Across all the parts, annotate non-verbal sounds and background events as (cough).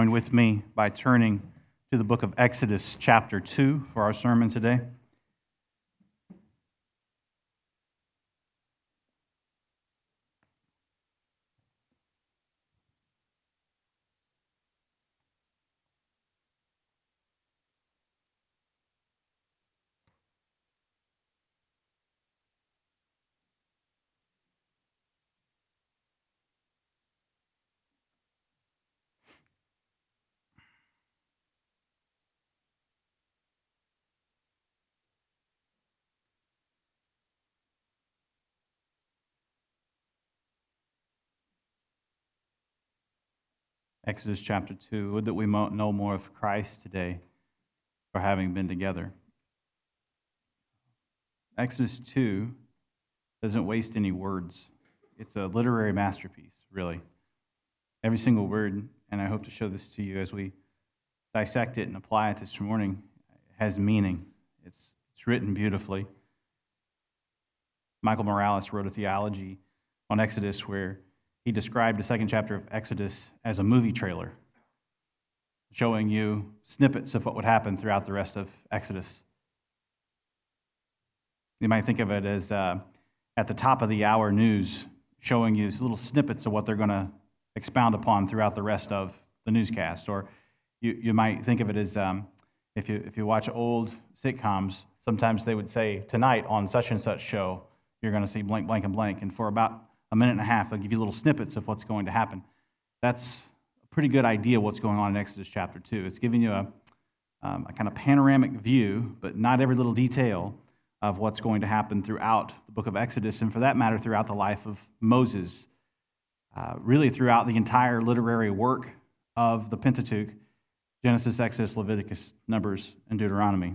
Join with me by turning to the book of Exodus, chapter 2, for our sermon today. Exodus chapter 2. Would that we know more of Christ today for having been together. Exodus 2 doesn't waste any words. It's a literary masterpiece, really. Every single word, and I hope to show this to you as we dissect it and apply it this morning, has meaning. It's, it's written beautifully. Michael Morales wrote a theology on Exodus where he described the second chapter of Exodus as a movie trailer, showing you snippets of what would happen throughout the rest of Exodus. You might think of it as uh, at the top of the hour news, showing you little snippets of what they're going to expound upon throughout the rest of the newscast. Or you, you might think of it as um, if, you, if you watch old sitcoms, sometimes they would say, Tonight on such and such show, you're going to see blank, blank, and blank. And for about a minute and a half. They'll give you little snippets of what's going to happen. That's a pretty good idea what's going on in Exodus chapter 2. It's giving you a, um, a kind of panoramic view, but not every little detail of what's going to happen throughout the book of Exodus, and for that matter, throughout the life of Moses. Uh, really, throughout the entire literary work of the Pentateuch Genesis, Exodus, Leviticus, Numbers, and Deuteronomy.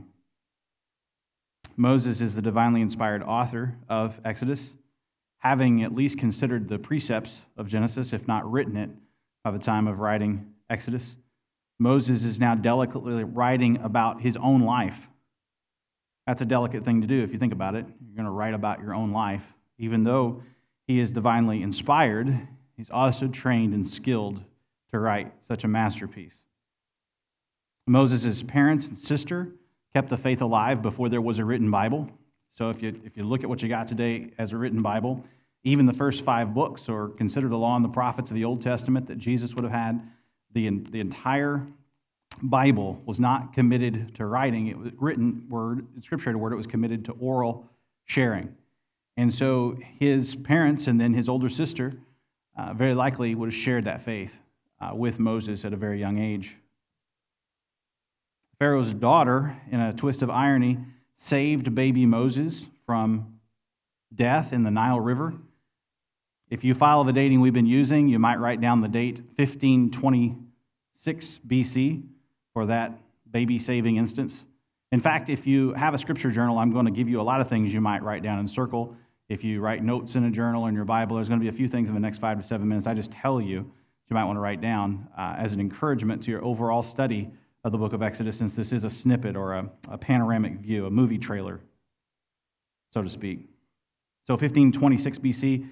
Moses is the divinely inspired author of Exodus having at least considered the precepts of Genesis, if not written it, by the time of writing Exodus. Moses is now delicately writing about his own life. That's a delicate thing to do if you think about it. You're going to write about your own life. Even though he is divinely inspired, he's also trained and skilled to write such a masterpiece. Moses' parents and sister kept the faith alive before there was a written Bible. So if you, if you look at what you got today as a written Bible, even the first five books, or consider the law and the prophets of the Old Testament that Jesus would have had, the, the entire Bible was not committed to writing. It was written word, scripture to word, it was committed to oral sharing. And so his parents and then his older sister uh, very likely would have shared that faith uh, with Moses at a very young age. Pharaoh's daughter, in a twist of irony, saved baby Moses from death in the Nile River. If you follow the dating we've been using, you might write down the date 1526 BC for that baby saving instance. In fact, if you have a scripture journal, I'm going to give you a lot of things you might write down and circle. If you write notes in a journal in your Bible, there's going to be a few things in the next five to seven minutes I just tell you you might want to write down uh, as an encouragement to your overall study of the book of Exodus, since this is a snippet or a, a panoramic view, a movie trailer, so to speak. So, 1526 BC,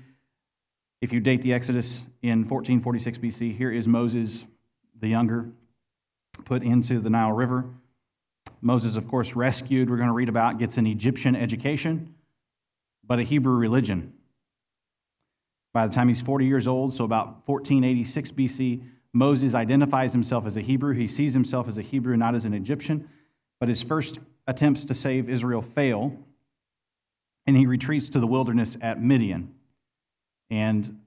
if you date the Exodus in 1446 BC, here is Moses the younger put into the Nile River. Moses, of course, rescued, we're going to read about, gets an Egyptian education, but a Hebrew religion. By the time he's 40 years old, so about 1486 BC, Moses identifies himself as a Hebrew. He sees himself as a Hebrew, not as an Egyptian. But his first attempts to save Israel fail, and he retreats to the wilderness at Midian. And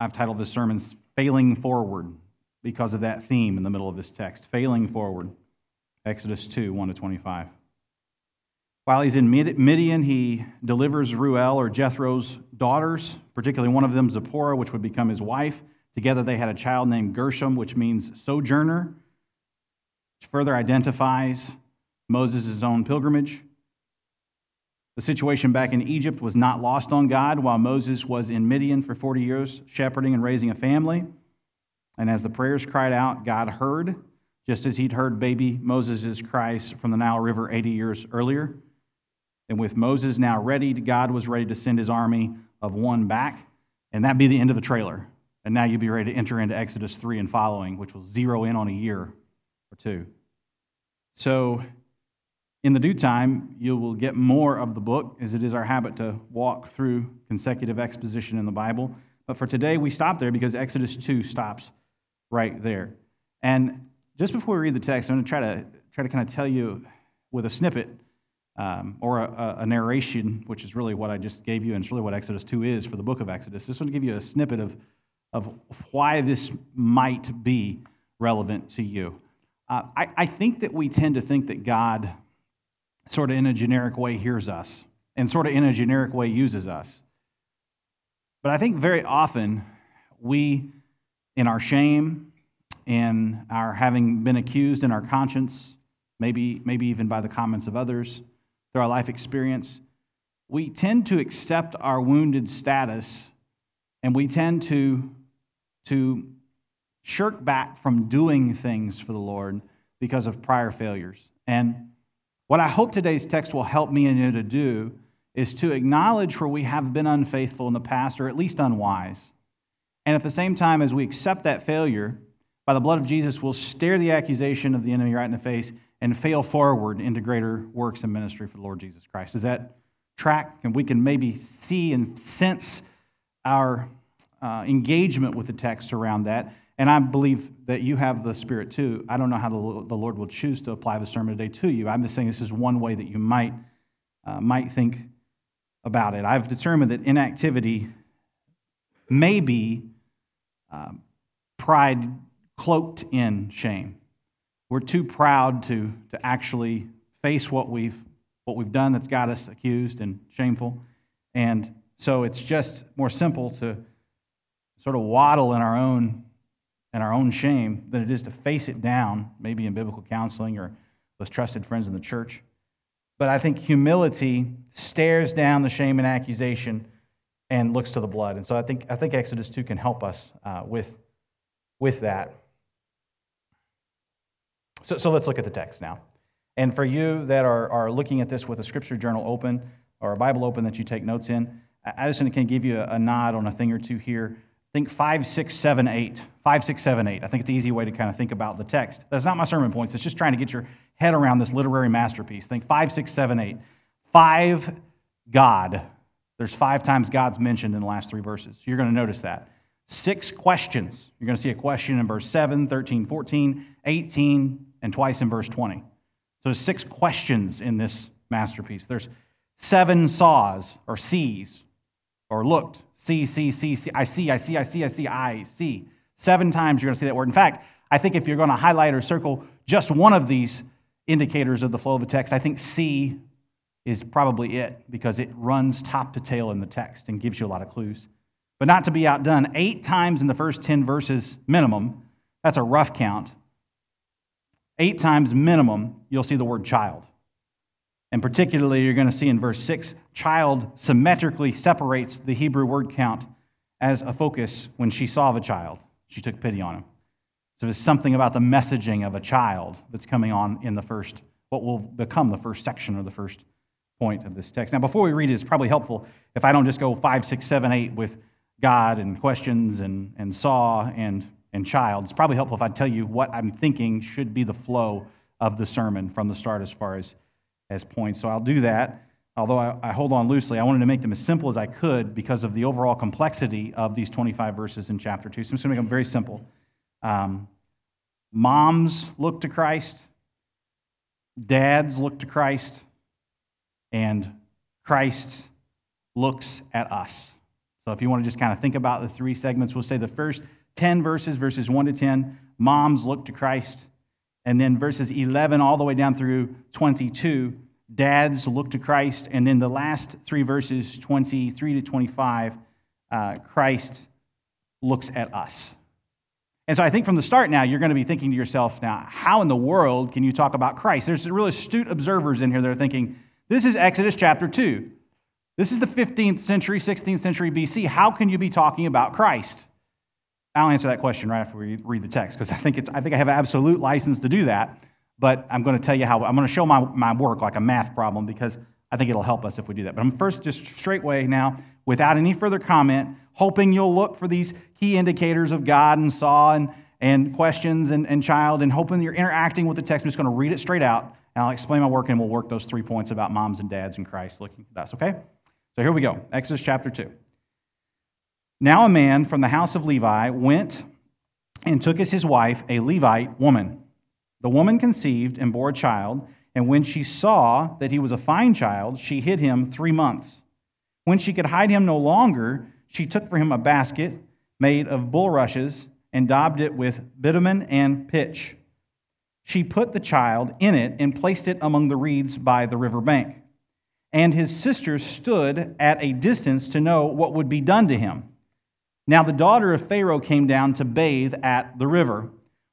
I've titled this sermon Failing Forward because of that theme in the middle of this text Failing Forward, Exodus 2 1 to 25. While he's in Midian, he delivers Reuel or Jethro's daughters, particularly one of them, Zipporah, which would become his wife. Together they had a child named Gershom, which means sojourner, which further identifies Moses' own pilgrimage. The situation back in Egypt was not lost on God while Moses was in Midian for 40 years, shepherding and raising a family. And as the prayers cried out, God heard, just as he'd heard baby Moses' cries from the Nile River 80 years earlier. And with Moses now ready, God was ready to send his army of one back, and that'd be the end of the trailer. And now you'll be ready to enter into Exodus 3 and following, which will zero in on a year or two. So, in the due time, you will get more of the book, as it is our habit to walk through consecutive exposition in the Bible. But for today, we stop there because Exodus 2 stops right there. And just before we read the text, I'm going to try to, try to kind of tell you with a snippet um, or a, a, narration, which is really what I just gave you, and it's really what Exodus 2 is for the book of Exodus. Just want to give you a snippet of, of why this might be relevant to you. Uh, I, I think that we tend to think that God, sort of in a generic way, hears us and sort of in a generic way uses us. But I think very often we, in our shame, in our having been accused in our conscience, maybe, maybe even by the comments of others, through our life experience, we tend to accept our wounded status and we tend to, to shirk back from doing things for the Lord because of prior failures. And what I hope today's text will help me and you to do is to acknowledge where we have been unfaithful in the past or at least unwise. And at the same time, as we accept that failure, by the blood of Jesus, we'll stare the accusation of the enemy right in the face and fail forward into greater works and ministry for the Lord Jesus Christ. Is that track? And we can maybe see and sense our uh, engagement with the text around that. And I believe that you have the Spirit too. I don't know how the, Lord will choose to apply the sermon today to you. I'm just saying this is one way that you might, uh, might think about it. I've determined that inactivity may be uh, pride cloaked in shame. We're too proud to, to actually face what we've, what we've done that's got us accused and shameful. And so it's just more simple to sort of waddle in our own in our own shame than it is to face it down, maybe in biblical counseling or with trusted friends in the church. But I think humility stares down the shame and accusation and looks to the blood. And so I think, I think Exodus 2 can help us uh, with, with that. So, so let's look at the text now. And for you that are, are looking at this with a scripture journal open or a Bible open that you take notes in, want to give you a, a nod on a thing or two here. Think five, six, seven, eight. Five, six, seven, eight. I think it's an easy way to kind of think about the text. That's not my sermon points. It's just trying to get your head around this literary masterpiece. Think five, six, seven, eight. Five, God. There's five times God's mentioned in the last three verses. You're going to notice that. Six questions. You're going to see a question in verse 7, 13, 14, 18, and twice in verse 20. So there's six questions in this masterpiece. There's seven saws or sees or looked. See, see, see, see. I see, I see, I see, I see, I see. Seven times you're going to see that word. In fact, I think if you're going to highlight or circle just one of these indicators of the flow of a text, I think see is probably it because it runs top to tail in the text and gives you a lot of clues. But not to be outdone, eight times in the first 10 verses minimum, that's a rough count. Eight times minimum, you'll see the word child. And particularly, you're going to see in verse 6, child symmetrically separates the Hebrew word count as a focus when she saw the child. She took pity on him. So there's something about the messaging of a child that's coming on in the first, what will become the first section or the first point of this text. Now, before we read it, it's probably helpful if I don't just go five, six, seven, eight with God and questions and, and saw and, and child. It's probably helpful if I tell you what I'm thinking should be the flow of the sermon from the start as far as, as points. So I'll do that. Although I, I hold on loosely, I wanted to make them as simple as I could because of the overall complexity of these 25 verses in chapter 2. So I'm just going to make them very simple. Um, moms look to Christ, dads look to Christ, and Christ looks at us. So if you want to just kind of think about the three segments, we'll say the first 10 verses, verses 1 to 10, moms look to Christ. And then verses 11 all the way down through 22, dads look to Christ. And then the last three verses, 23 to 25, uh, Christ looks at us. And so I think from the start now, you're going to be thinking to yourself, now, how in the world can you talk about Christ? There's really astute observers in here that are thinking, this is Exodus chapter 2. This is the 15th century, 16th century BC. How can you be talking about Christ? I'll answer that question right after we read the text because I think it's I think I have absolute license to do that. But I'm going to tell you how I'm going to show my, my work like a math problem because I think it'll help us if we do that. But I'm first just straightway now without any further comment, hoping you'll look for these key indicators of God and saw and, and questions and, and child, and hoping you're interacting with the text. I'm just going to read it straight out, and I'll explain my work, and we'll work those three points about moms and dads in Christ looking at us, okay? So here we go Exodus chapter 2. Now a man from the house of Levi went and took as his wife a Levite woman. The woman conceived and bore a child, and when she saw that he was a fine child, she hid him three months. When she could hide him no longer, she took for him a basket made of bulrushes and daubed it with bitumen and pitch. She put the child in it and placed it among the reeds by the river bank. And his sisters stood at a distance to know what would be done to him. Now the daughter of Pharaoh came down to bathe at the river,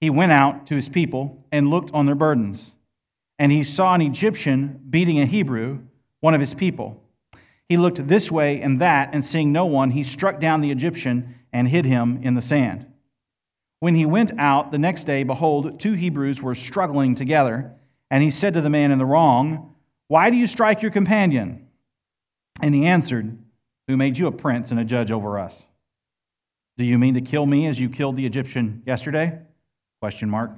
he went out to his people and looked on their burdens. And he saw an Egyptian beating a Hebrew, one of his people. He looked this way and that, and seeing no one, he struck down the Egyptian and hid him in the sand. When he went out the next day, behold, two Hebrews were struggling together. And he said to the man in the wrong, Why do you strike your companion? And he answered, who made you a prince and a judge over us. Do you mean to kill me as you killed the Egyptian yesterday? Question mark.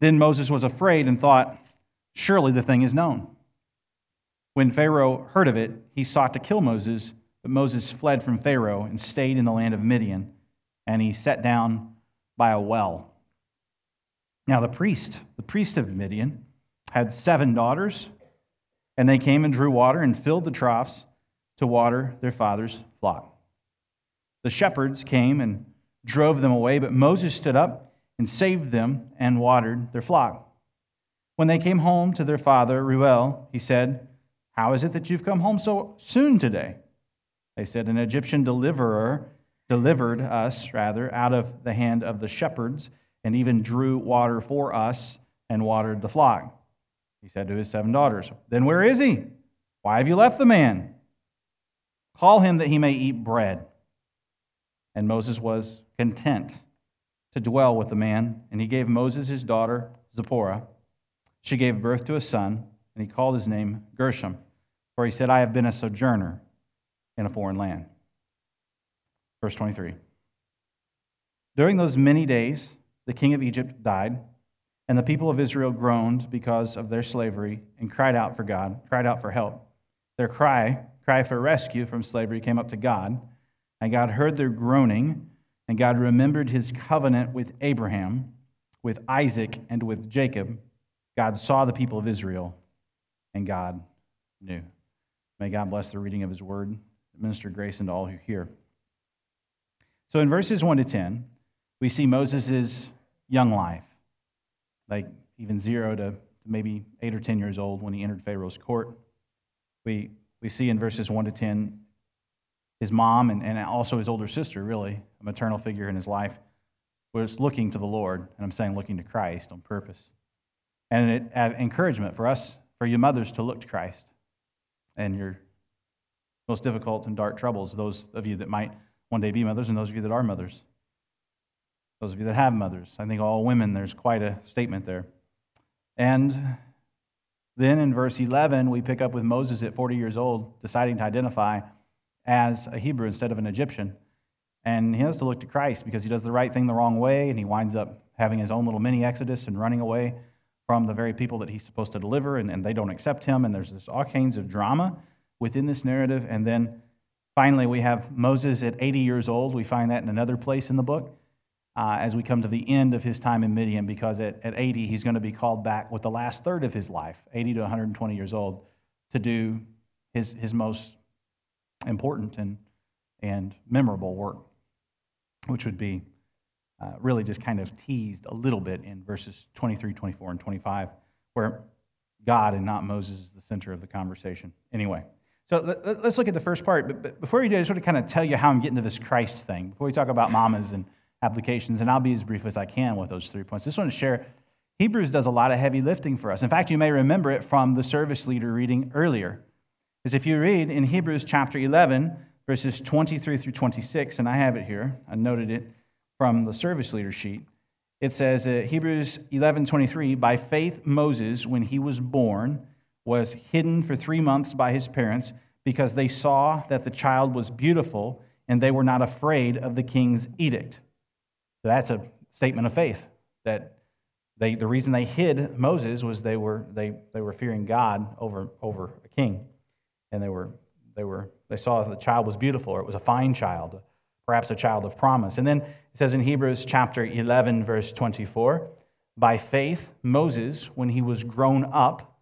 Then Moses was afraid and thought, Surely the thing is known. When Pharaoh heard of it, he sought to kill Moses, but Moses fled from Pharaoh and stayed in the land of Midian, and he sat down by a well. Now the priest, the priest of Midian, had seven daughters, and they came and drew water and filled the troughs to water their father's flock. The shepherds came and drove them away, but Moses stood up and saved them and watered their flock. When they came home to their father, Reuel, he said, How is it that you've come home so soon today? They said, An Egyptian deliverer delivered us, rather, out of the hand of the shepherds, and even drew water for us and watered the flock. He said to his seven daughters, Then where is he? Why have you left the man? Call him that he may eat bread. And Moses was content to dwell with the man, and he gave Moses his daughter, Zipporah. She gave birth to a son, and he called his name Gershom, for he said, I have been a sojourner in a foreign land. Verse 23. During those many days, the king of Egypt died, and the people of Israel groaned because of their slavery and cried out for God, cried out for help. Their cry cry for rescue from slavery came up to God, and God heard their groaning, and God remembered his covenant with Abraham, with Isaac, and with Jacob. God saw the people of Israel, and God knew. May God bless the reading of his word, minister grace unto all who hear. So in verses 1 to 10, we see Moses' young life, like even zero to maybe eight or 10 years old when he entered Pharaoh's court. We we see in verses 1 to 10 his mom and, and also his older sister, really, a maternal figure in his life, was looking to the Lord. And I'm saying looking to Christ on purpose. And it had encouragement for us, for you mothers, to look to Christ and your most difficult and dark troubles, those of you that might one day be mothers and those of you that are mothers. Those of you that have mothers. I think all women, there's quite a statement there. And then in verse 11, we pick up with Moses at 40 years old, deciding to identify as a Hebrew instead of an Egyptian. And he has to look to Christ because he does the right thing the wrong way, and he winds up having his own little mini exodus and running away from the very people that he's supposed to deliver, and, and they don't accept him. And there's this all kinds of drama within this narrative. And then Finally, we have Moses at 80 years old. We find that in another place in the book uh, as we come to the end of his time in Midian, because at, at 80, he's going to be called back with the last third of his life, 80 to 120 years old, to do his, his most important and, and memorable work, which would be uh, really just kind of teased a little bit in verses 23, 24, and 25, where God and not Moses is the center of the conversation. Anyway. So let, us look at the first part. But before we do, I just want to kind of tell you how I'm getting to this Christ thing. Before we talk about mamas and applications, and I'll be as brief as I can with those three points. Just want to share Hebrews does a lot of heavy lifting for us. In fact, you may remember it from the service leader reading earlier. Because if you read in Hebrews chapter 11, verses 23 through 26, and I have it here, I noted it from the service leader sheet. It says, uh, Hebrews 11, 23, by faith Moses, when he was born, was hidden for three months by his parents because they saw that the child was beautiful and they were not afraid of the king's edict. So that's a statement of faith that they, the reason they hid Moses was they were, they, they were fearing God over, over a king. And they, were, they, were, they saw that the child was beautiful or it was a fine child, perhaps a child of promise. And then it says in Hebrews chapter 11, verse 24, by faith, Moses, when he was grown up,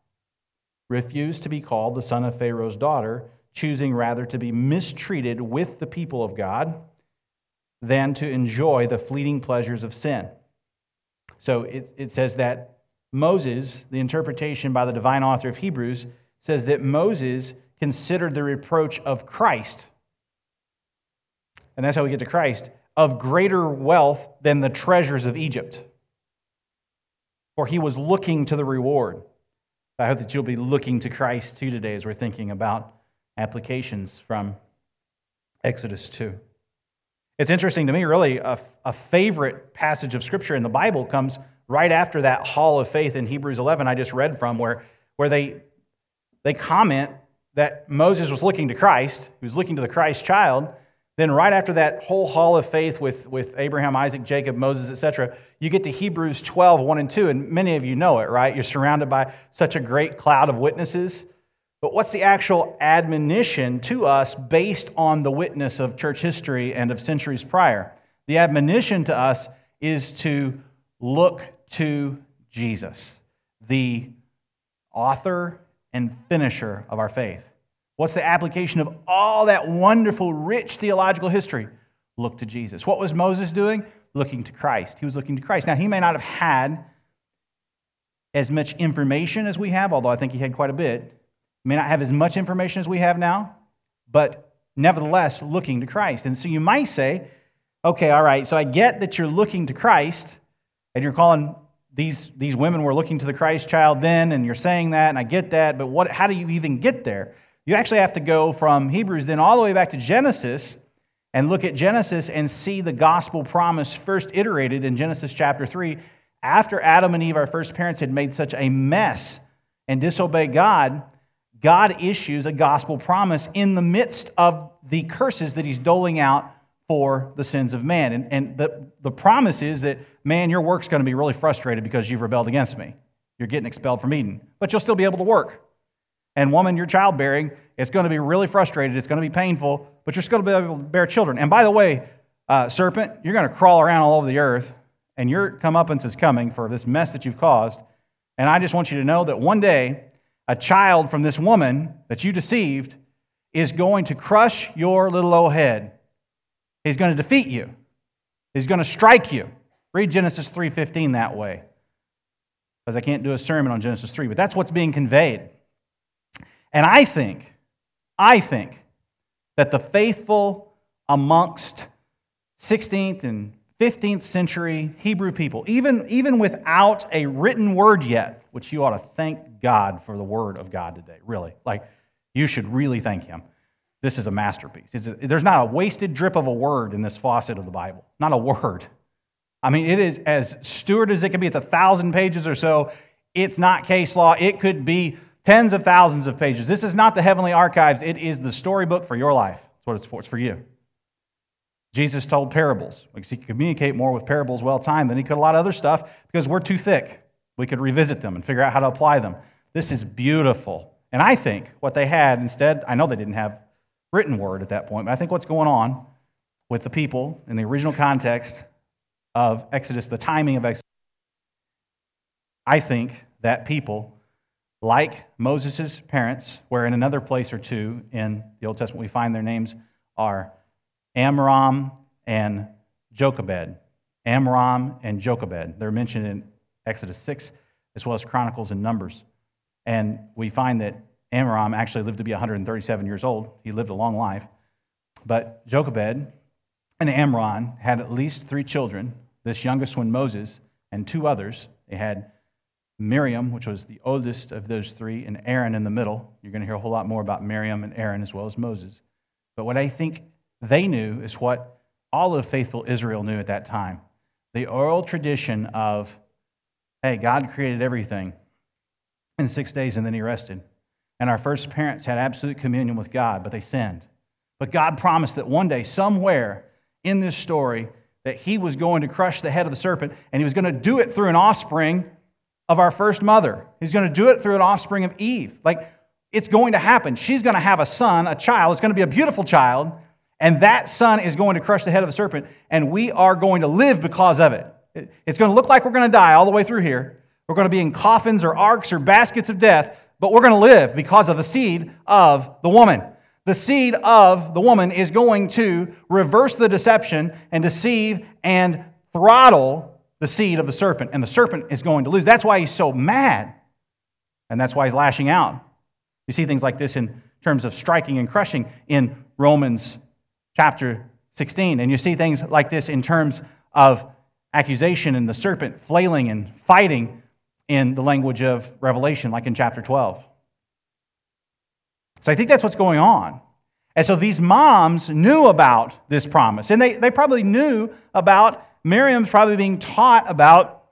refused to be called the son of Pharaoh's daughter, choosing rather to be mistreated with the people of God than to enjoy the fleeting pleasures of sin. So it, it says that Moses, the interpretation by the divine author of Hebrews, says that Moses considered the reproach of Christ, and that's how we get to Christ, of greater wealth than the treasures of Egypt. For he was looking to the reward. I hope that you'll be looking to Christ too today as we're thinking about applications from Exodus 2. It's interesting to me, really, a, a, favorite passage of Scripture in the Bible comes right after that hall of faith in Hebrews 11 I just read from, where, where they, they comment that Moses was looking to Christ, he was looking to the Christ child, then, right after that whole hall of faith with, with Abraham, Isaac, Jacob, Moses, etc., you get to Hebrews 12, 1 and 2, and many of you know it, right? You're surrounded by such a great cloud of witnesses. But what's the actual admonition to us based on the witness of church history and of centuries prior? The admonition to us is to look to Jesus, the author and finisher of our faith. What's the application of all that wonderful, rich theological history? Look to Jesus. What was Moses doing? Looking to Christ. He was looking to Christ. Now, he may not have had as much information as we have, although I think he had quite a bit. He may not have as much information as we have now, but nevertheless, looking to Christ. And so you might say, okay, all right, so I get that you're looking to Christ, and you're calling these, these women were looking to the Christ child then, and you're saying that, and I get that, but what, how do you even get there? You actually have to go from Hebrews then all the way back to Genesis and look at Genesis and see the gospel promise first iterated in Genesis chapter 3 after Adam and Eve, our first parents, had made such a mess and disobeyed God. God issues a gospel promise in the midst of the curses that he's doling out for the sins of man. And, and the, the promise is that, man, your work's going to be really frustrated because you've rebelled against me. You're getting expelled from Eden, but you'll still be able to work. And woman, you're childbearing. It's going to be really frustrated. It's going to be painful, but you're still going to be able to bear children. And by the way, uh, serpent, you're going to crawl around all over the earth, and your comeuppance is coming for this mess that you've caused. And I just want you to know that one day, a child from this woman that you deceived is going to crush your little old head. He's going to defeat you. He's going to strike you. Read Genesis 3:15 that way. Because I can't do a sermon on Genesis 3, but that's what's being conveyed. And I think, I think that the faithful amongst 16th and 15th century Hebrew people, even, even without a written word yet, which you ought to thank God for the word of God today, really. Like, you should really thank Him. This is a masterpiece. A, there's not a wasted drip of a word in this faucet of the Bible. Not a word. I mean, it is as steward as it can be. It's a thousand pages or so. It's not case law. It could be tens of thousands of pages. This is not the heavenly archives, it is the storybook for your life. That's what it's for. It's for you. Jesus told parables. Because he could communicate more with parables well timed than he could a lot of other stuff because we're too thick. We could revisit them and figure out how to apply them. This is beautiful. And I think what they had instead, I know they didn't have written word at that point. But I think what's going on with the people in the original context of Exodus, the timing of Exodus, I think that people, like Moses' parents, where in another place or two in the Old Testament we find their names are Amram and Jochebed. Amram and Jochebed. They're mentioned in Exodus 6 as well as Chronicles and Numbers. And we find that Amram actually lived to be 137 years old. He lived a long life. But Jochebed and Amram had at least three children this youngest one, Moses, and two others. They had Miriam, which was the oldest of those three, and Aaron in the middle. You're going to hear a whole lot more about Miriam and Aaron as well as Moses. But what I think they knew is what all of faithful Israel knew at that time the oral tradition of, hey, God created everything in six days and then he rested. And our first parents had absolute communion with God, but they sinned. But God promised that one day, somewhere in this story, that he was going to crush the head of the serpent, and he was going to do it through an offspring of our first mother. He's going to do it through an offspring of Eve. Like, it's going to happen. She's going to have a son, a child. It's going to be a beautiful child, and that son is going to crush the head of the serpent, and we are going to live because of it. It's going to look like we're going to die all the way through here. We're going to be in coffins or arks or baskets of death, but we're going to live because of the seed of the woman the seed of the woman is going to reverse the deception and deceive and throttle the seed of the serpent, and the serpent is going to lose. That's why he's so mad, and that's why he's lashing out. You see things like this in terms of striking and crushing in Romans chapter 16, and you see things like this in terms of accusation and the serpent flailing and fighting in the language of Revelation, like in chapter 12. So I think that's what's going on. And so these moms knew about this promise. And they, they probably knew about Miriam's probably being taught about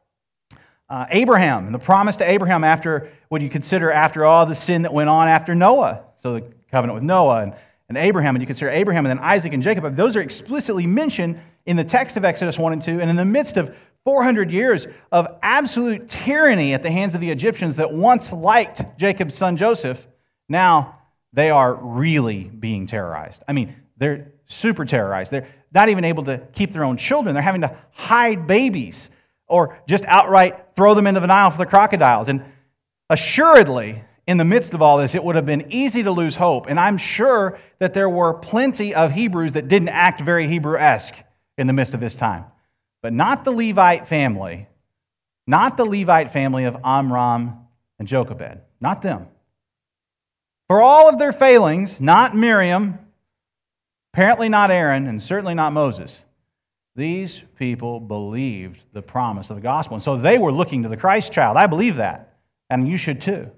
uh, Abraham and the promise to Abraham after what you consider after all the sin that went on after Noah. So the covenant with Noah and, and Abraham, and you consider Abraham and then Isaac and Jacob. Those are explicitly mentioned in the text of Exodus 1 and 2. And in the midst of 400 years of absolute tyranny at the hands of the Egyptians that once liked Jacob's son Joseph, now they are really being terrorized. I mean, they're super terrorized. They're not even able to keep their own children. They're having to hide babies or just outright throw them into the Nile for the crocodiles. And assuredly, in the midst of all this, it would have been easy to lose hope. And I'm sure that there were plenty of Hebrews that didn't act very Hebrew esque in the midst of this time. But not the Levite family, not the Levite family of Amram and Jochebed, not them. For all of their failings, not Miriam, apparently not Aaron, and certainly not Moses, these people believed the promise of the gospel. And so they were looking to the Christ child. I believe that, and you should too.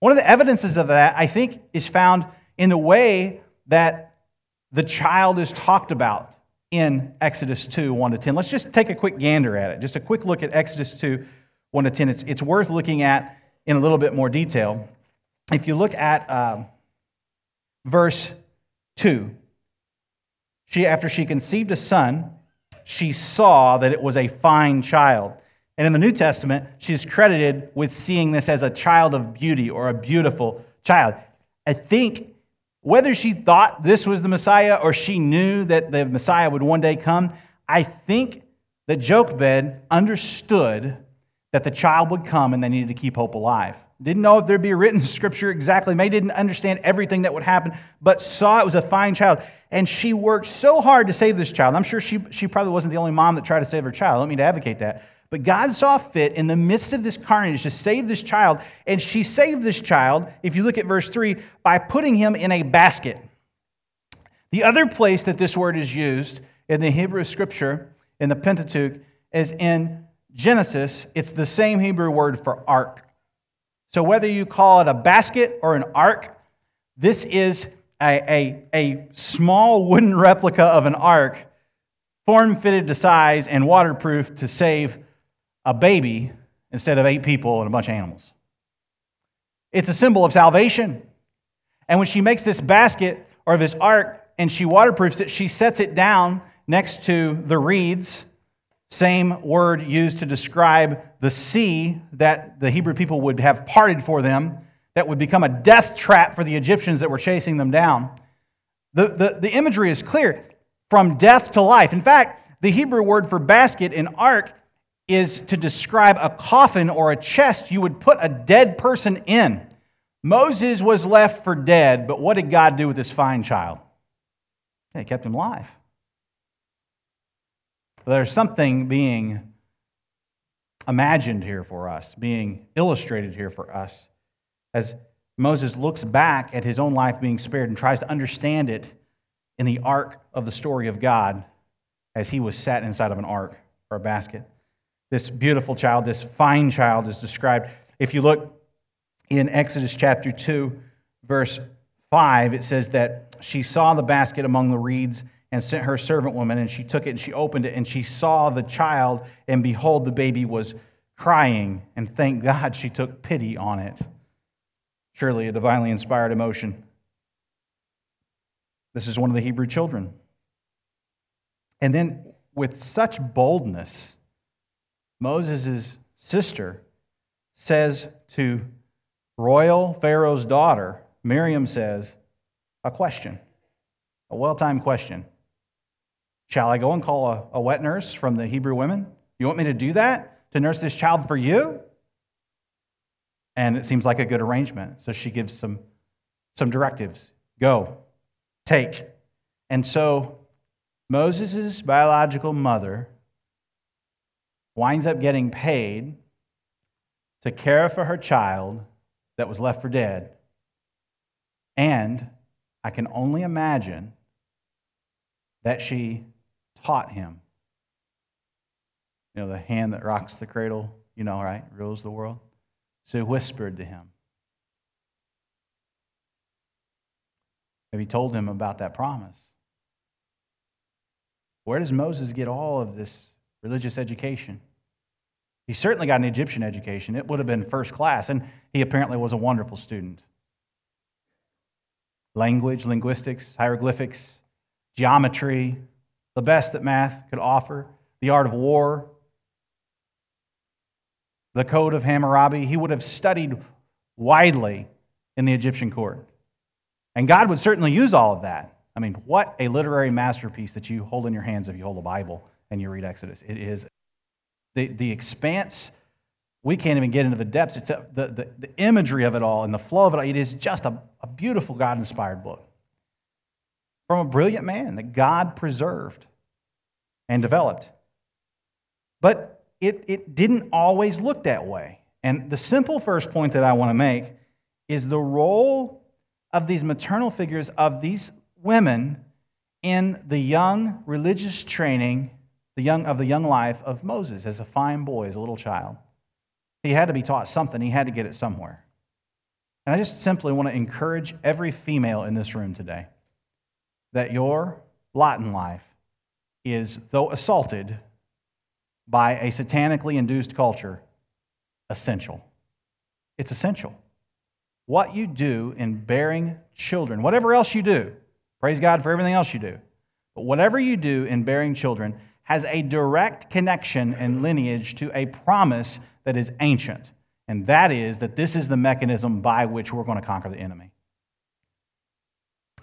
One of the evidences of that, I think, is found in the way that the child is talked about in Exodus 2 1 to 10. Let's just take a quick gander at it, just a quick look at Exodus 2 1 to 10. It's, it's worth looking at in a little bit more detail if you look at um, verse 2, she, after she conceived a son, she saw that it was a fine child. And in the New Testament, she's credited with seeing this as a child of beauty or a beautiful child. I think whether she thought this was the Messiah or she knew that the Messiah would one day come, I think that Jochebed understood that the child would come and they needed to keep hope alive. Didn't know if there'd be written (laughs) scripture exactly. May didn't understand everything that would happen, but saw it was a fine child. And she worked so hard to save this child. I'm sure she, she probably wasn't the only mom that tried to save her child. Let me to advocate that. But God saw fit in the midst of this carnage to save this child. And she saved this child, if you look at verse 3, by putting him in a basket. The other place that this word is used in the Hebrew scripture, in the Pentateuch, is in Genesis. It's the same Hebrew word for ark. So, whether you call it a basket or an ark, this is a, a, a small wooden replica of an ark, form fitted to size and waterproof to save a baby instead of eight people and a bunch of animals. It's a symbol of salvation. And when she makes this basket or this ark and she waterproofs it, she sets it down next to the reeds same word used to describe the sea that the Hebrew people would have parted for them, that would become a death trap for the Egyptians that were chasing them down. The, the, the imagery is clear from death to life. In fact, the Hebrew word for basket in ark is to describe a coffin or a chest you would put a dead person in. Moses was left for dead, but what did God do with this fine child? He kept him alive. There's something being imagined here for us, being illustrated here for us, as Moses looks back at his own life being spared and tries to understand it in the arc of the story of God as he was sat inside of an ark or a basket. This beautiful child, this fine child, is described. If you look in Exodus chapter 2, verse 5, it says that she saw the basket among the reeds and sent her servant woman, and she took it and she opened it, and she saw the child, and behold, the baby was crying, and thank God she took pity on it. Surely a divinely inspired emotion. This is one of the Hebrew children. And then, with such boldness, Moses' sister says to royal Pharaoh's daughter, Miriam says, a question, a well timed question. Shall I go and call a, a wet nurse from the Hebrew women? You want me to do that? To nurse this child for you? And it seems like a good arrangement. So she gives some, some directives go, take. And so Moses' biological mother winds up getting paid to care for her child that was left for dead. And I can only imagine that she taught him. You know, the hand that rocks the cradle, you know, right? Rules the world. So whispered to him. Maybe told him about that promise. Where does Moses get all of this religious education? He certainly got an Egyptian education. It would have been first class, and he apparently was a wonderful student. Language, linguistics, hieroglyphics, geometry, the best that math could offer, the art of war, the code of Hammurabi. He would have studied widely in the Egyptian court. And God would certainly use all of that. I mean, what a literary masterpiece that you hold in your hands if you hold a Bible and you read Exodus. It is the, the expanse, we can't even get into the depths. It's a, the, the, the imagery of it all and the flow of it all. It is just a, a beautiful God inspired book from a brilliant man that God preserved and developed. But it, it didn't always look that way. And the simple first point that I want to make is the role of these maternal figures, of these women in the young religious training the young, of the young life of Moses as a fine boy, as a little child. He had to be taught something, he had to get it somewhere. And I just simply want to encourage every female in this room today that your lot in life is, though assaulted by a satanically induced culture, essential. It's essential. What you do in bearing children, whatever else you do, Praise God for everything else you do. But whatever you do in bearing children has a direct connection and lineage to a promise that is ancient. And that is that this is the mechanism by which we're going to conquer the enemy.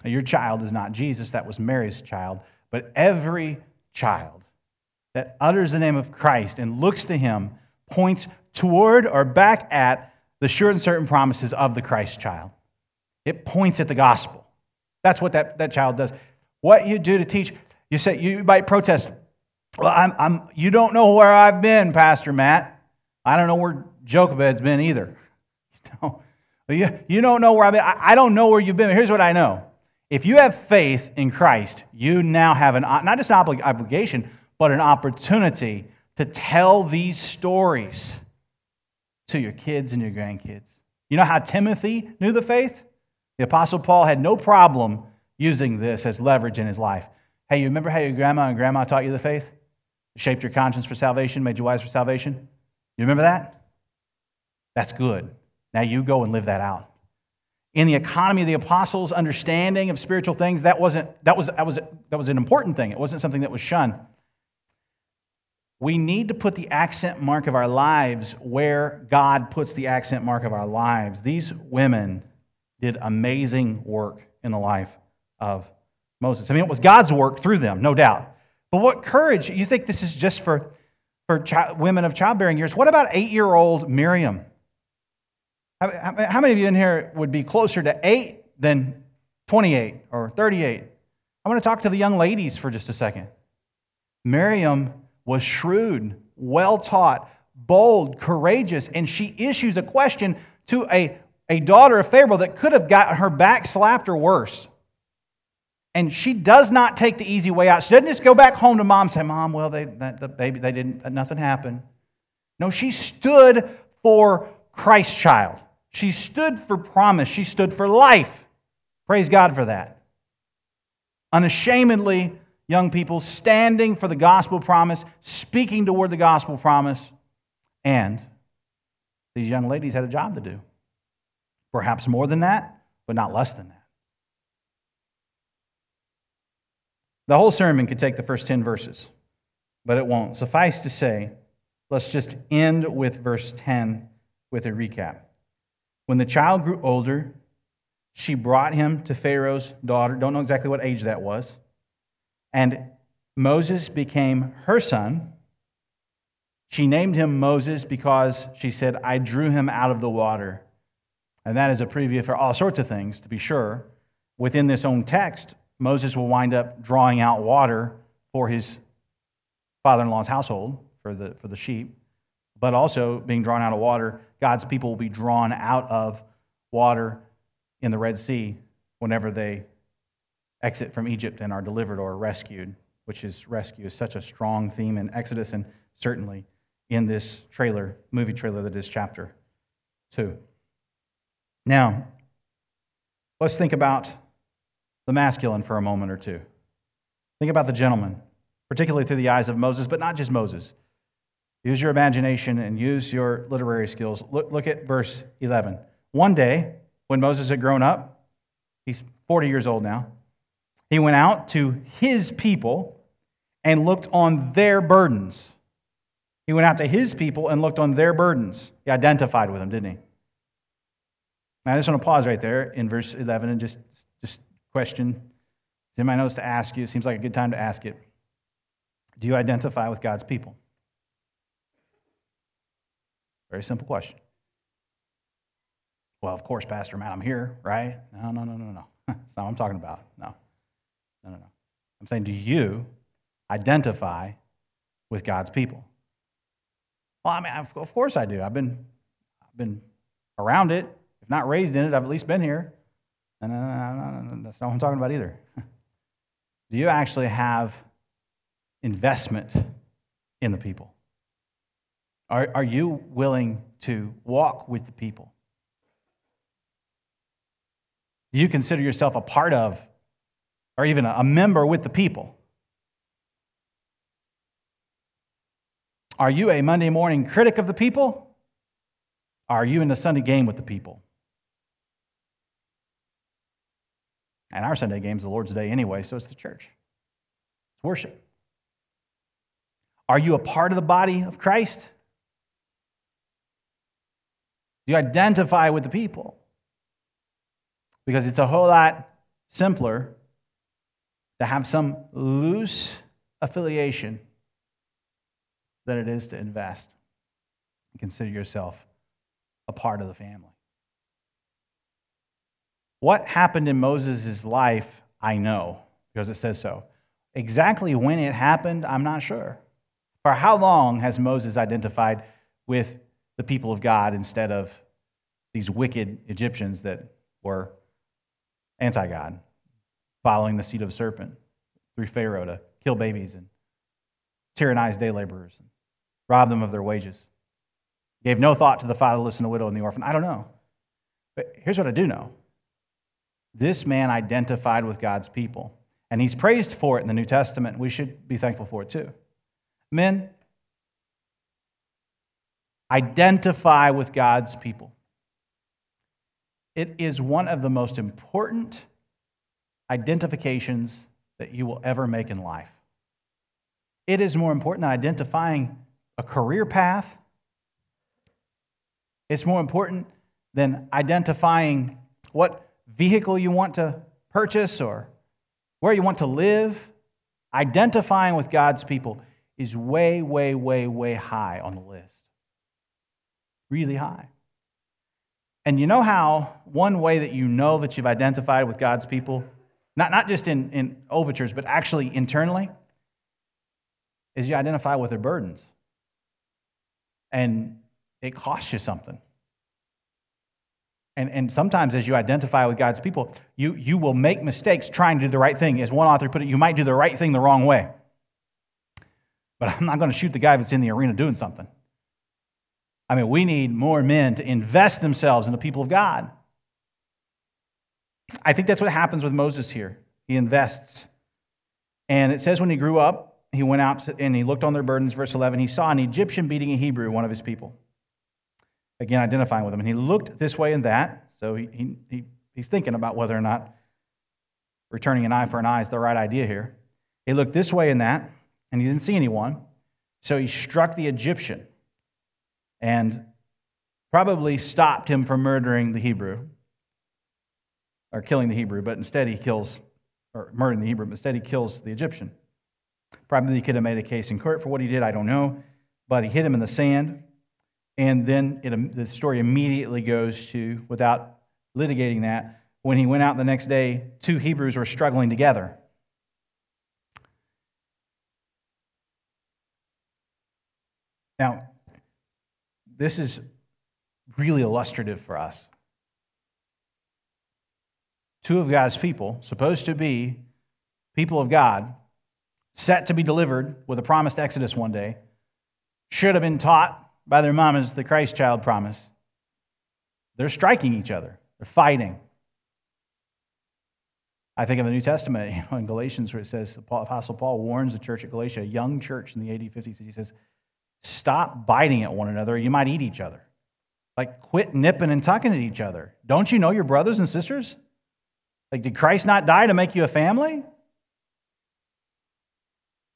Now, your child is not Jesus, that was Mary's child, but every child that utters the name of Christ and looks to him points toward or back at the sure and certain promises of the Christ child. It points at the gospel. That's what that, that child does. What you do to teach, you say, you might protest. Well, I'm, I'm, you don't know where I've been, Pastor Matt. I don't know where Jochebed's been either. (laughs) You, you, you don't know where I've been. I, I don't know where you've been. Here's what I know. If you have faith in Christ, you now have an, not just an obligation, but an opportunity to tell these stories to your kids and your grandkids. You know how Timothy knew the faith? The Apostle Paul had no problem using this as leverage in his life. Hey, you remember how your grandma and grandma taught you the faith? Shaped your conscience for salvation, made you wise for salvation? You remember that? That's good. Now you go and live that out. In the economy of the apostles' understanding of spiritual things, that wasn't that was that was that was an important thing. It wasn't something that was shunned. we need to put the accent mark of our lives where God puts the accent mark of our lives. These women did amazing work in the life of Moses. I mean, it was God's work through them, no doubt. But what courage? You think this is just for, for women of childbearing years? What about eight year old Miriam? How, how many of you in here would be closer to eight than 28 or 38? I want to talk to the young ladies for just a second. Miriam was shrewd, well taught, bold, courageous, and she issues a question to a, a daughter of Pharaoh that could have gotten her back slapped or worse. And she does not take the easy way out. She doesn't just go back home to mom and say, Mom, well, they, that, the baby, they didn't, nothing happened. No, she stood for Christ child. She stood for promise. She stood for life. Praise God for that. Unashamedly, young people standing for the gospel promise, speaking toward the gospel promise, and these young ladies had a job to do. Perhaps more than that, but not less than that. The whole sermon could take the first 10 verses, but it won't. Suffice to say, let's just end with verse 10 with a recap. When the child grew older, she brought him to Pharaoh's daughter. Don't know exactly what age that was. And Moses became her son. She named him Moses because she said, I drew him out of the water. And that is a preview for all sorts of things, to be sure. Within this own text, Moses will wind up drawing out water for his father in law's household, for the, for the sheep, but also being drawn out of water. God's people will be drawn out of water in the Red Sea whenever they exit from Egypt and are delivered or rescued, which is rescue is such a strong theme in Exodus and certainly in this trailer, movie trailer that is chapter 2. Now, let's think about the masculine for a moment or two. Think about the gentleman, particularly through the eyes of Moses, but not just Moses. Use your imagination and use your literary skills. Look, look at verse 11. One day, when Moses had grown up, he's 40 years old now, he went out to his people and looked on their burdens. He went out to his people and looked on their burdens. He identified with them, didn't he? Now, I just want to pause right there in verse 11 and just question. Does anybody knows to ask you? It seems like a good time to ask it. Do you identify with God's people? Very simple question. Well, of course, Pastor Matt, I'm here, right? No, no, no, no, no. (laughs) That's not what I'm talking about. No. No, no, no. I'm saying, do you identify with God's people? Well, I mean, of course I do. I've been, I've been around it. If not raised in it, I've at least been here. No, no, no, no, that's not what I'm talking about either. (laughs) Do you actually have investment in the people? Are, are you willing to walk with the people? Do you consider yourself a part of, or even a member with the people? Are you a Monday morning critic of the people? Are you in the Sunday game with the people? And our Sunday game is the Lord's Day anyway, so it's the church. It's worship. Are you a part of the body of Christ? Do you identify with the people? Because it's a whole lot simpler to have some loose affiliation than it is to invest and consider yourself a part of the family. What happened in Moses' life, I know, because it says so. Exactly when it happened, I'm not sure. For how long has Moses identified with the people of God instead of these wicked Egyptians that were anti God, following the seed of the serpent through Pharaoh to kill babies and tyrannize day laborers and rob them of their wages? Gave no thought to the fatherless and the widow and the orphan. I don't know. But here's what I do know this man identified with God's people, and he's praised for it in the New Testament. We should be thankful for it too. Men, identify with God's people. It is one of the most important identifications that you will ever make in life. It is more important than identifying a career path. It's more important than identifying what vehicle you want to purchase or where you want to live. Identifying with God's people is way, way, way, way high on the list. Really high. And you know how one way that you know that you've identified with God's people, not, not just in, in overtures, but actually internally, is you identify with their burdens. And it costs you something. And, and sometimes as you identify with God's people, you, you will make mistakes trying to do the right thing. As one author put it, you might do the right thing the wrong way. But I'm not going to shoot the guy that's in the arena doing something. I mean, we need more men to invest themselves in the people of God. I think that's what happens with Moses here. He invests. And it says when he grew up, he went out and he looked on their burdens. Verse 11, he saw an Egyptian beating a Hebrew, one of his people. Again, identifying with him. And he looked this way and that. So he, he, he he's thinking about whether or not returning an eye for an eye is the right idea here. He looked this way and that, and he didn't see anyone. So he struck the Egyptian and probably stopped him from murdering the Hebrew or killing the Hebrew, but instead he kills, or murdering the Hebrew, but instead he kills the Egyptian. Probably he could have made a case in court for what he did, I don't know, but he hit him in the sand, and then it, the story immediately goes to, without litigating that, when he went out the next day, two Hebrews were struggling together. Now, this is really illustrative for us. Two of God's people, supposed to be people of God, set to be delivered with a promised Exodus one day, should have been taught by their mamas the Christ child promise. They're striking each other, they're fighting. I think of the New Testament in Galatians where it says, Apostle Paul warns the church at Galatia, a young church in the AD 50s, he says, Stop biting at one another, you might eat each other. Like, quit nipping and tucking at each other. Don't you know your brothers and sisters? Like, did Christ not die to make you a family?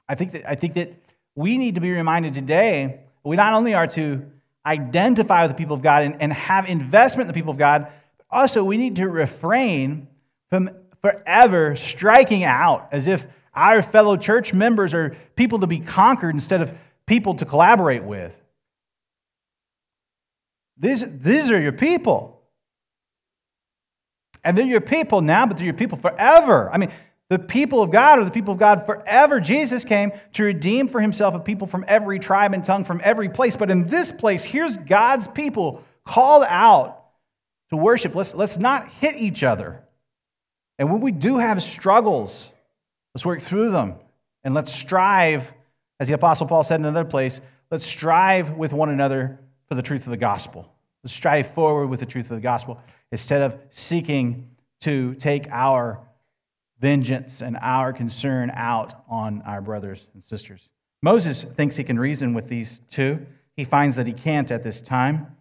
I think that, I think that we need to be reminded today we not only are to identify with the people of God and, and have investment in the people of God, but also we need to refrain from forever striking out as if our fellow church members are people to be conquered instead of people to collaborate with. These, these are your people. And they're your people now, but they're your people forever. I mean, the people of God are the people of God forever. Jesus came to redeem for himself a people from every tribe and tongue, from every place. But in this place, here's God's people called out to worship. Let's, let's not hit each other. And when we do have struggles, let's work through them and let's strive as the Apostle Paul said in another place, let's strive with one another for the truth of the gospel. Let's strive forward with the truth of the gospel instead of seeking to take our vengeance and our concern out on our brothers and sisters. Moses thinks he can reason with these two. He finds that he can't at this time.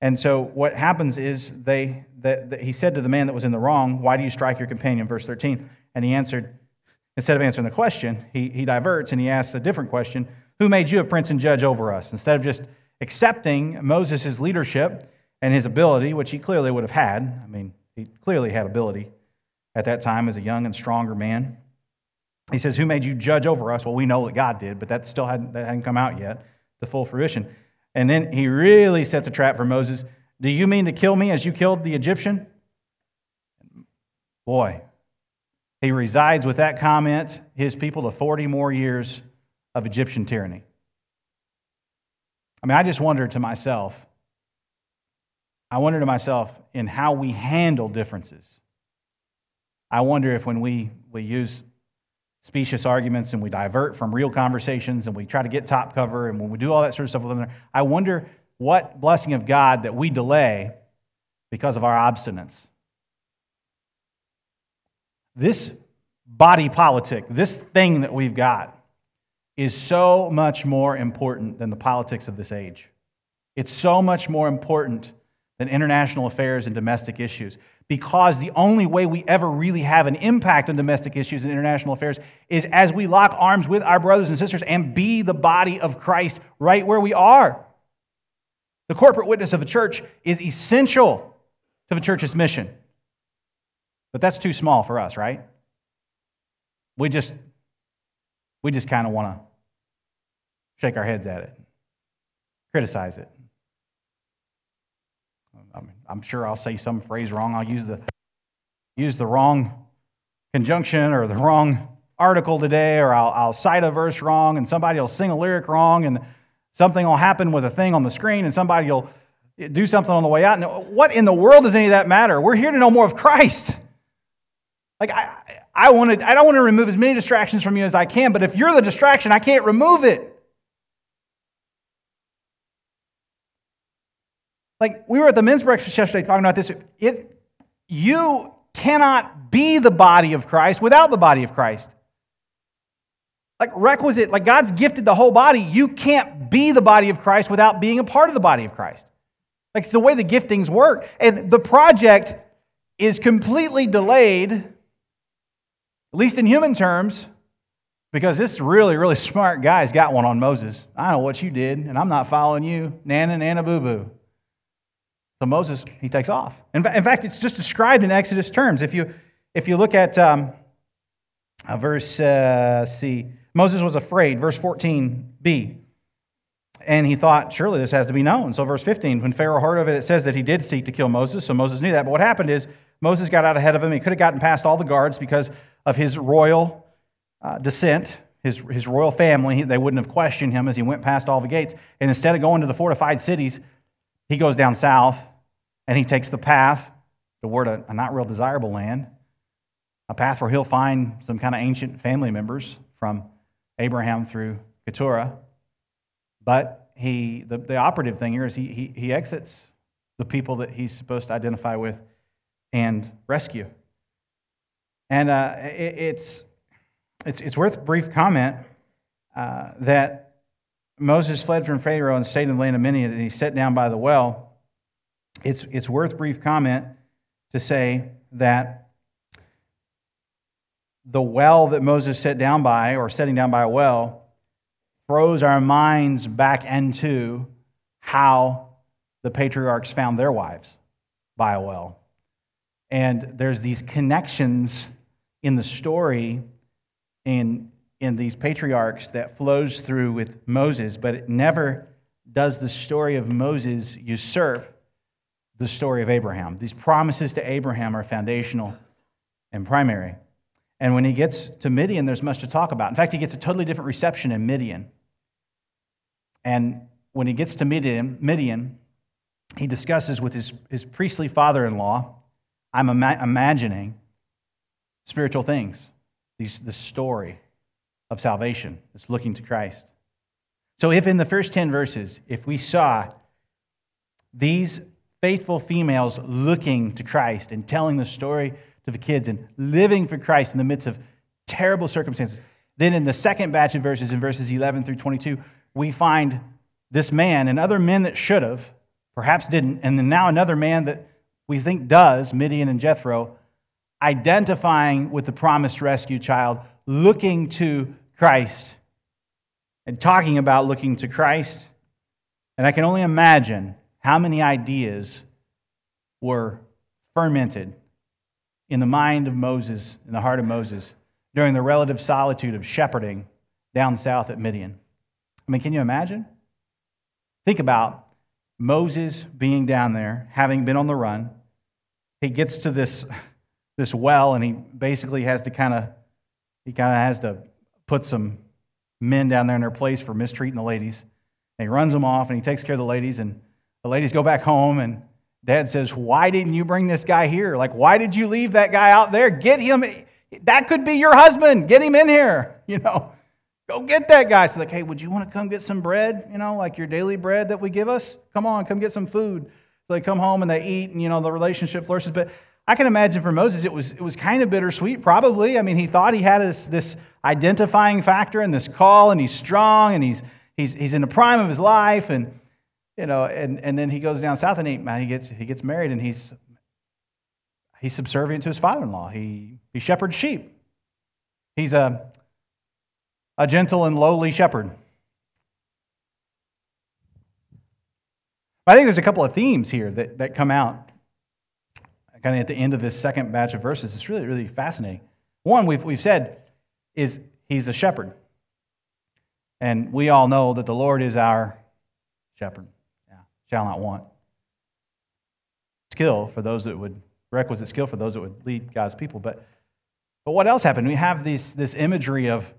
And so what happens is they, that, that he said to the man that was in the wrong, Why do you strike your companion? Verse 13. And he answered, Instead of answering the question, he, he diverts and he asks a different question Who made you a prince and judge over us? Instead of just accepting Moses' leadership and his ability, which he clearly would have had, I mean, he clearly had ability at that time as a young and stronger man. He says, Who made you judge over us? Well, we know that God did, but that still hadn't, that hadn't come out yet to full fruition. And then he really sets a trap for Moses. Do you mean to kill me as you killed the Egyptian? Boy, he resides with that comment, his people, to 40 more years of Egyptian tyranny. I mean, I just wonder to myself, I wonder to myself in how we handle differences. I wonder if when we, we use specious arguments and we divert from real conversations and we try to get top cover and when we do all that sort of stuff with them, I wonder what blessing of God that we delay because of our obstinance. This body politic, this thing that we've got, is so much more important than the politics of this age. It's so much more important than international affairs and domestic issues. Because the only way we ever really have an impact on domestic issues and international affairs is as we lock arms with our brothers and sisters and be the body of Christ right where we are. The corporate witness of a church is essential to the church's mission. But that's too small for us, right? We just we just kind of want to shake our heads at it, criticize it. I'm sure I'll say some phrase wrong. I'll use the, use the wrong conjunction or the wrong article today, or I'll, I'll cite a verse wrong, and somebody will sing a lyric wrong, and something will happen with a thing on the screen, and somebody will do something on the way out. And what in the world does any of that matter? We're here to know more of Christ. Like, I, I, wanted, I don't want to remove as many distractions from you as I can, but if you're the distraction, I can't remove it. Like we were at the men's breakfast yesterday talking about this. It, you cannot be the body of Christ without the body of Christ. Like requisite, like God's gifted the whole body. You can't be the body of Christ without being a part of the body of Christ. Like it's the way the giftings work. And the project is completely delayed, at least in human terms, because this really, really (laughs) smart guy's got one on Moses. I know what you did, and I'm not following you. Nana, Nana, boo boo. So Moses, he takes off. In, fact, it's just described in Exodus terms. If you, if you look at um, uh, verse, uh, see, Moses was afraid, verse 14b. And he thought, surely this has to be known. So, verse 15, when Pharaoh heard of it, it says that he did seek to kill Moses. So, Moses knew that. But what happened is, Moses got out ahead of him. He could have gotten past all the guards because of his royal uh, descent, his, his royal family. They wouldn't have questioned him as he went past all the gates. And instead of going to the fortified cities, he goes down south and he takes the path toward a, a not real desirable land, a path where he'll find some kind of ancient family members from Abraham through Keturah. But he, the, the operative thing here is he, he, he exits the people that he's supposed to identify with and rescue. And uh, it, it's, it's, it's worth brief comment uh, that Moses fled from Pharaoh and stayed in the land of Midian, and he sat down by the well it's, it's worth brief comment to say that the well that Moses sat down by, or setting down by a well, throws our minds back into how the patriarchs found their wives by a well. And there's these connections in the story in, in these patriarchs that flows through with Moses, but it never does the story of Moses usurp the story of Abraham. These promises to Abraham are foundational and primary. And when he gets to Midian, there's much to talk about. In fact, he gets a totally different reception in Midian. And when he gets to Midian, Midian he discusses with his, his priestly father in law, I'm ima- imagining spiritual things, these, the story of salvation that's looking to Christ. So, if in the first 10 verses, if we saw these faithful females looking to Christ and telling the story to the kids and living for Christ in the midst of terrible circumstances. Then in the second batch of verses, in verses 11 through 22, we find this man and other men that should have, perhaps didn't, and then now another man that we think does, Midian and Jethro, identifying with the promised rescue child, looking to Christ and talking about looking to Christ. And I can only imagine how many ideas were fermented in the mind of Moses, in the heart of Moses, during the relative solitude of shepherding down south at Midian. I mean, can you imagine? Think about Moses being down there, having been on the run. He gets to this, (laughs) this well, and he basically has to kind of he kind of has to put some men down there in their place for mistreating the ladies. And he runs them off, and he takes care of the ladies, and the ladies go back home, and dad says, Why didn't you bring this guy here? Like, why did you leave that guy out there? Get him. That could be your husband. Get him in here. (laughs) You know, go get that guy. So, like, hey, would you want to come get some bread? You know, like your daily bread that we give us? Come on, come get some food. So they come home and they eat, and, you know, the relationship flourishes. But I can imagine for Moses, it was, it was kind of bittersweet, probably. I mean, he thought he had this, this identifying factor and this call, and he's strong, and he's, he's, he's in the prime of his life, and you know, and, and then he goes down south and he, he, gets, he gets married and he's, he's subservient to his father in law. He, he shepherds sheep. He's a, a gentle and lowly shepherd. I think there's a couple of themes here that, that come out kind of at the end of this second batch of verses. It's really, really fascinating. One, we've, we've said, is he's a shepherd. And we all know that the Lord is our shepherd. Shall not want. Skill for those that would, requisite skill for those that would lead God's people. But, but what else happened? We have these, this imagery of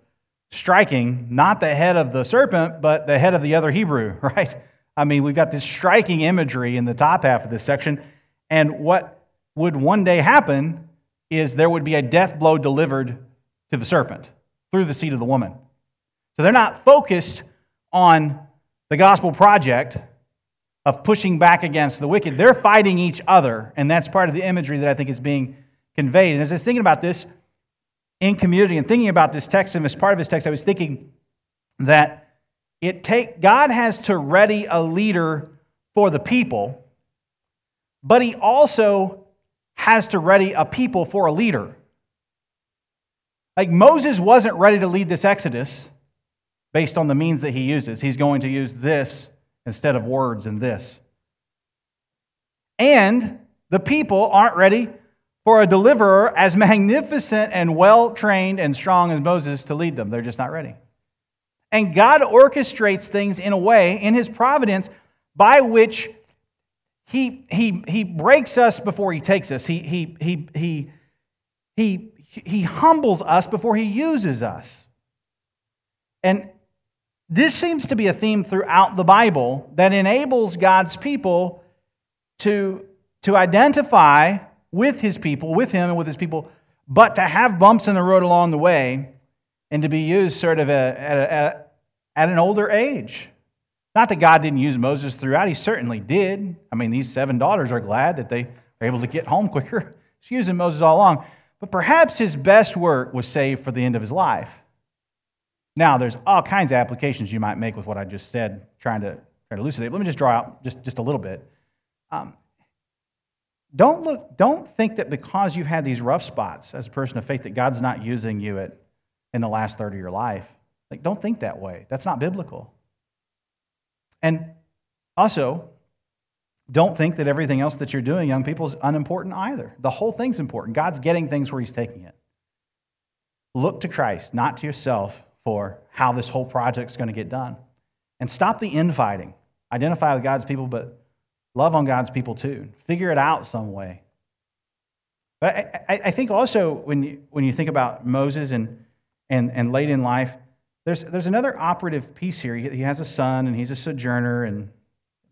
striking not the head of the serpent, but the head of the other Hebrew, (laughs) right? I mean, we've got this striking imagery in the top half of this section. And what would one day happen is there would be a death blow delivered to the serpent through the seed of the woman. So they're not focused on the gospel project of pushing back against the wicked. They're fighting each other, and that's part of the imagery that I think is being conveyed. And as I was thinking about this in community and thinking about this text and as part of this text, I was thinking that it take God has to ready a leader for the people, but he also has to ready a people for a leader. Like Moses wasn't ready to lead this Exodus based on the means that he uses. He's going to use this instead of words in this. And the people aren't ready for a deliverer as magnificent and well trained and strong as Moses to lead them. They're just not ready. And God orchestrates things in a way, in his providence, by which he, he, he breaks us before he takes us. He, he, he, he, he, he humbles us before he uses us. And this seems to be a theme throughout the Bible that enables God's people to, to identify with his people, with him and with his people, but to have bumps in the road along the way and to be used sort of at, at, at an older age. Not that God didn't use Moses throughout, he certainly did. I mean, these seven daughters are glad that they were able to get home quicker. (laughs) He's using Moses all along. But perhaps his best work was saved for the end of his life. Now, there's all kinds of applications you might make with what I just said, trying to, try to elucidate. Let me just draw out just, just a little bit. Um, don't, look, don't think that because you've had these rough spots as a person of faith that God's not using you at, in the last third of your life. Like, don't think that way. That's not biblical. And also, don't think that everything else that you're doing, young people, is unimportant either. The whole thing's important. God's getting things where He's taking it. Look to Christ, not to yourself, for how this whole project's going to get done. And stop the infighting. Identify with God's people, but love on God's people too. Figure it out some way. But I, I think also when you, when you think about Moses and, and, and late in life, there's, there's another operative piece here. He, he has a son and he's a sojourner, and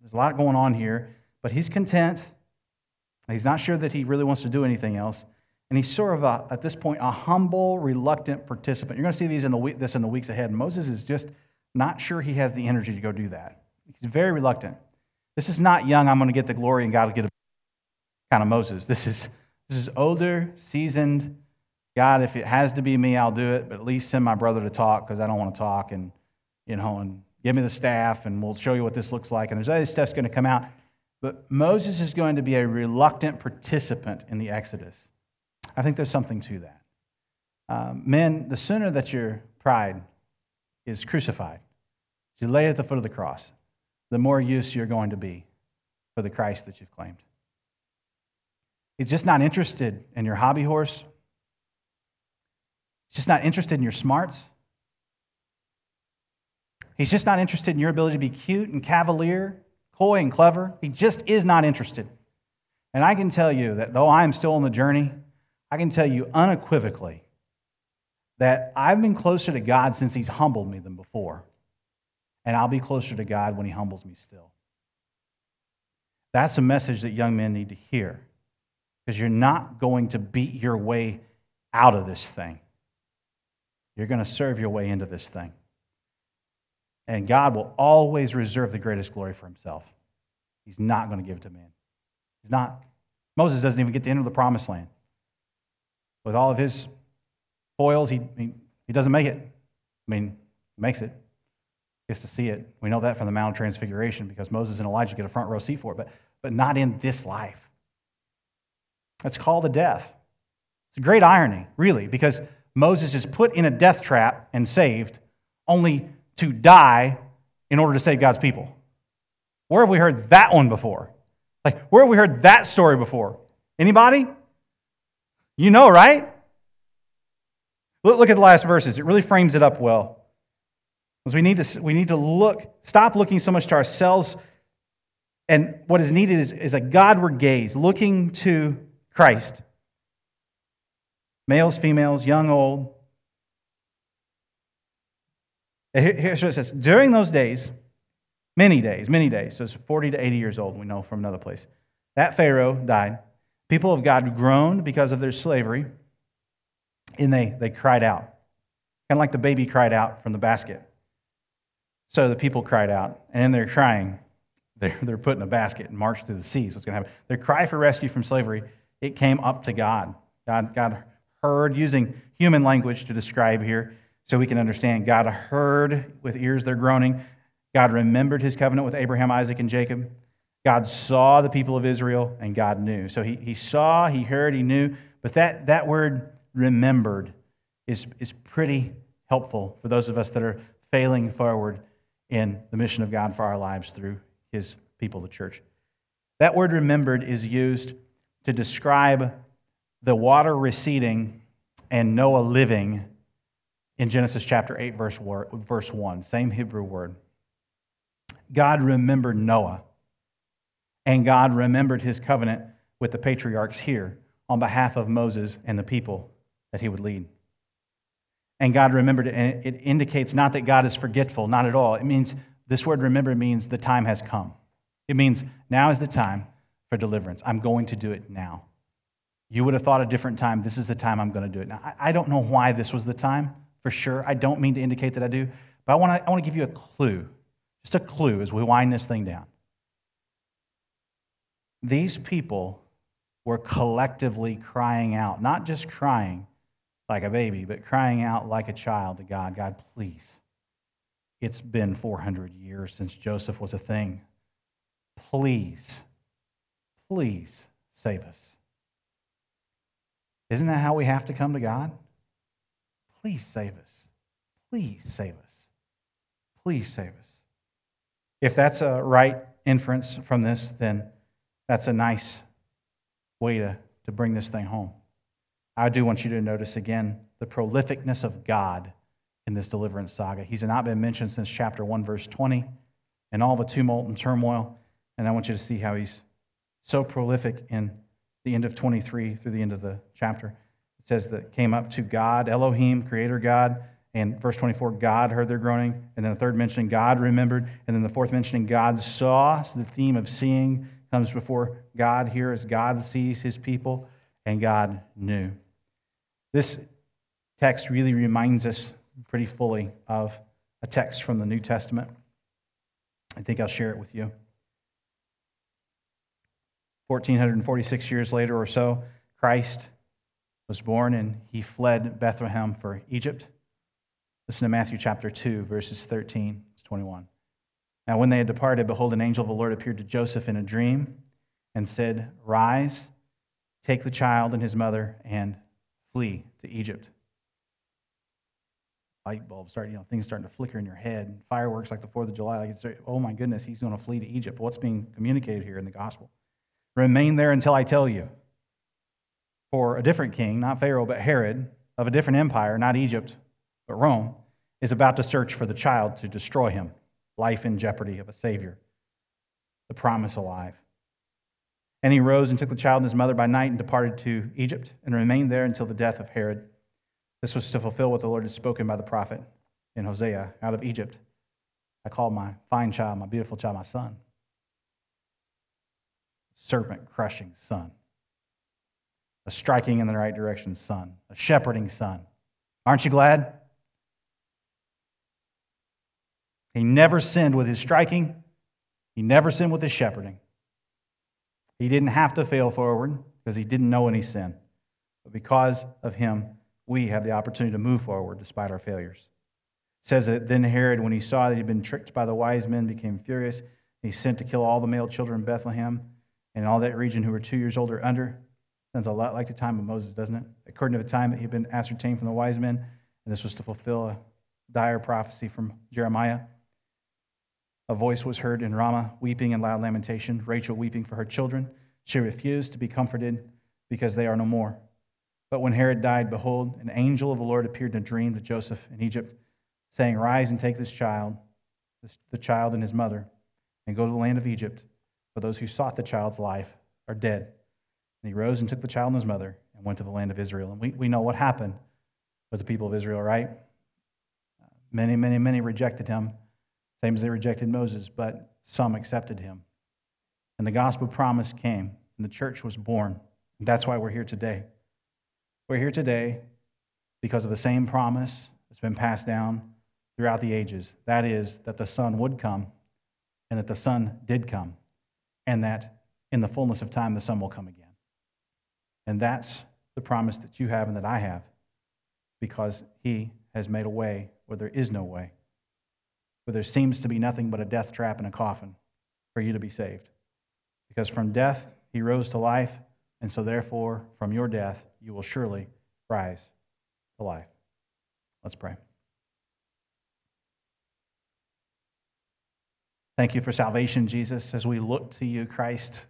there's a lot going on here, but he's content. He's not sure that he really wants to do anything else. And he's sort of, a, at this point, a humble, reluctant participant. You're going to see these in the week, this in the weeks ahead. Moses is just not sure he has the energy to go do that. He's very reluctant. This is not young, I'm going to get the glory and God will get a kind of Moses. This is, this is older, seasoned. God, if it has to be me, I'll do it, but at least send my brother to talk because I don't want to talk and, you know, and give me the staff and we'll show you what this looks like. And there's other stuff's going to come out. But Moses is going to be a reluctant participant in the Exodus. I think there's something to that. Um, men, the sooner that your pride is crucified, you lay at the foot of the cross, the more use you're going to be for the Christ that you've claimed. He's just not interested in your hobby horse. He's just not interested in your smarts. He's just not interested in your ability to be cute and cavalier, coy and clever. He just is not interested. And I can tell you that though I am still on the journey, I can tell you unequivocally that I've been closer to God since He's humbled me than before. And I'll be closer to God when He humbles me still. That's a message that young men need to hear because you're not going to beat your way out of this thing. You're going to serve your way into this thing. And God will always reserve the greatest glory for himself. He's not going to give it to man. He's not. Moses doesn't even get to enter the promised land with all of his foils, he, he, he doesn't make it. I mean, makes it. gets to see it. We know that from the Mount of Transfiguration because Moses and Elijah get a front row seat for it, but, but not in this life. That's called a death. It's a great irony, really, because Moses is put in a death trap and saved only to die in order to save God's people. Where have we heard that one before? Like, where have we heard that story before? Anybody? You know, right? Look, at the last verses. It really frames it up well. Because we need to, we need to look, stop looking so much to ourselves. And what is needed is, is a Godward gaze, looking to Christ. Males, females, young, old. And here's what it says During those days, many days, many days, so it's 40 to 80 years old, we know from another place, that Pharaoh died. People of God groaned because of their slavery, and they, they cried out. Kind of like the baby cried out from the basket. So the people cried out, and in their crying, (laughs) they're, they're put in a basket and marched through the seas. What's going to happen? Their cry for rescue from slavery, it came up to God. God, God heard, using human language to describe here so we can understand. God heard with ears they're groaning. God remembered his covenant with Abraham, Isaac, and Jacob. God saw the people of Israel, and God knew. So he, he saw, he heard, he knew. But that, that word remembered is, is pretty helpful for those of us that are failing forward in the mission of God for our lives through his people, the church. That word remembered is used to describe the water receding and Noah living in Genesis chapter 8, verse 1. Same Hebrew word. God remembered Noah, and God remembered his covenant with the patriarchs here on behalf of Moses and the people that he would lead. And God remembered it, and it indicates not that God is forgetful, not at all. It means this word remember means the time has come. It means now is the time for deliverance. I'm going to do it now. You would have thought a different time. This is the time I'm going to do it. Now, I don't know why this was the time for sure. I don't mean to indicate that I do, but I want to, I want to give you a clue, just a clue as we wind this thing down. These people were collectively crying out, not just crying like a baby, but crying out like a child to God God, please. It's been 400 years since Joseph was a thing. Please, please save us. Isn't that how we have to come to God? Please save us. Please save us. Please save us. If that's a right inference from this, then that's a nice way to, to bring this thing home. I do want you to notice again the prolificness of God in this deliverance saga. He's not been mentioned since chapter 1, verse 20, and all the tumult and turmoil. And I want you to see how he's so prolific in the end of 23 through the end of the chapter. It says that came up to God, Elohim, creator God. And verse 24, God heard their groaning. And then the third mentioning, God remembered. And then the fourth mentioning, God saw. So the theme of seeing comes before God here as God sees his people and God knew. This text really reminds us pretty fully of a text from the New Testament. I think I'll share it with you. 1446 years later or so, Christ was born and he fled Bethlehem for Egypt. Listen to Matthew chapter 2, verses 13 to 21. Now, when they had departed, behold, an angel of the Lord appeared to Joseph in a dream and said, Rise, take the child and his mother, and flee to Egypt. Light bulbs start, you know, things starting to flicker in your head. Fireworks like the 4th of July. Like oh my goodness, he's going to flee to Egypt. What's being communicated here in the gospel? Remain there until I tell you. For a different king, not Pharaoh, but Herod, of a different empire, not Egypt, but Rome, is about to search for the child to destroy him. Life in jeopardy of a Savior, the promise alive. And he rose and took the child and his mother by night and departed to Egypt and remained there until the death of Herod. This was to fulfill what the Lord had spoken by the prophet in Hosea out of Egypt. I called my fine child, my beautiful child, my son. Serpent crushing son. A striking in the right direction son. A shepherding son. Aren't you glad? He never sinned with his striking, he never sinned with his shepherding. He didn't have to fail forward because he didn't know any sin. But because of him, we have the opportunity to move forward despite our failures. It says that then Herod, when he saw that he'd been tricked by the wise men, became furious. He sent to kill all the male children in Bethlehem and all that region who were two years old or under. Sounds a lot like the time of Moses, doesn't it? According to the time that he'd been ascertained from the wise men, and this was to fulfill a dire prophecy from Jeremiah. A voice was heard in Ramah, weeping and loud lamentation, Rachel weeping for her children. She refused to be comforted because they are no more. But when Herod died, behold, an angel of the Lord appeared in a dream to Joseph in Egypt, saying, Rise and take this child, the child and his mother, and go to the land of Egypt, for those who sought the child's life are dead. And he rose and took the child and his mother and went to the land of Israel. And we, we know what happened with the people of Israel, right? Many, many, many rejected him, same as they rejected Moses, but some accepted him. And the gospel promise came, and the church was born. And that's why we're here today. We're here today because of the same promise that's been passed down throughout the ages. That is, that the Son would come, and that the Son did come, and that in the fullness of time, the Son will come again. And that's the promise that you have and that I have because He has made a way where there is no way, where there seems to be nothing but a death trap and a coffin for you to be saved. Because from death, He rose to life and so, therefore, from your death, you will surely rise to life. Let's pray. Thank you for salvation, Jesus, as we look to you, Christ.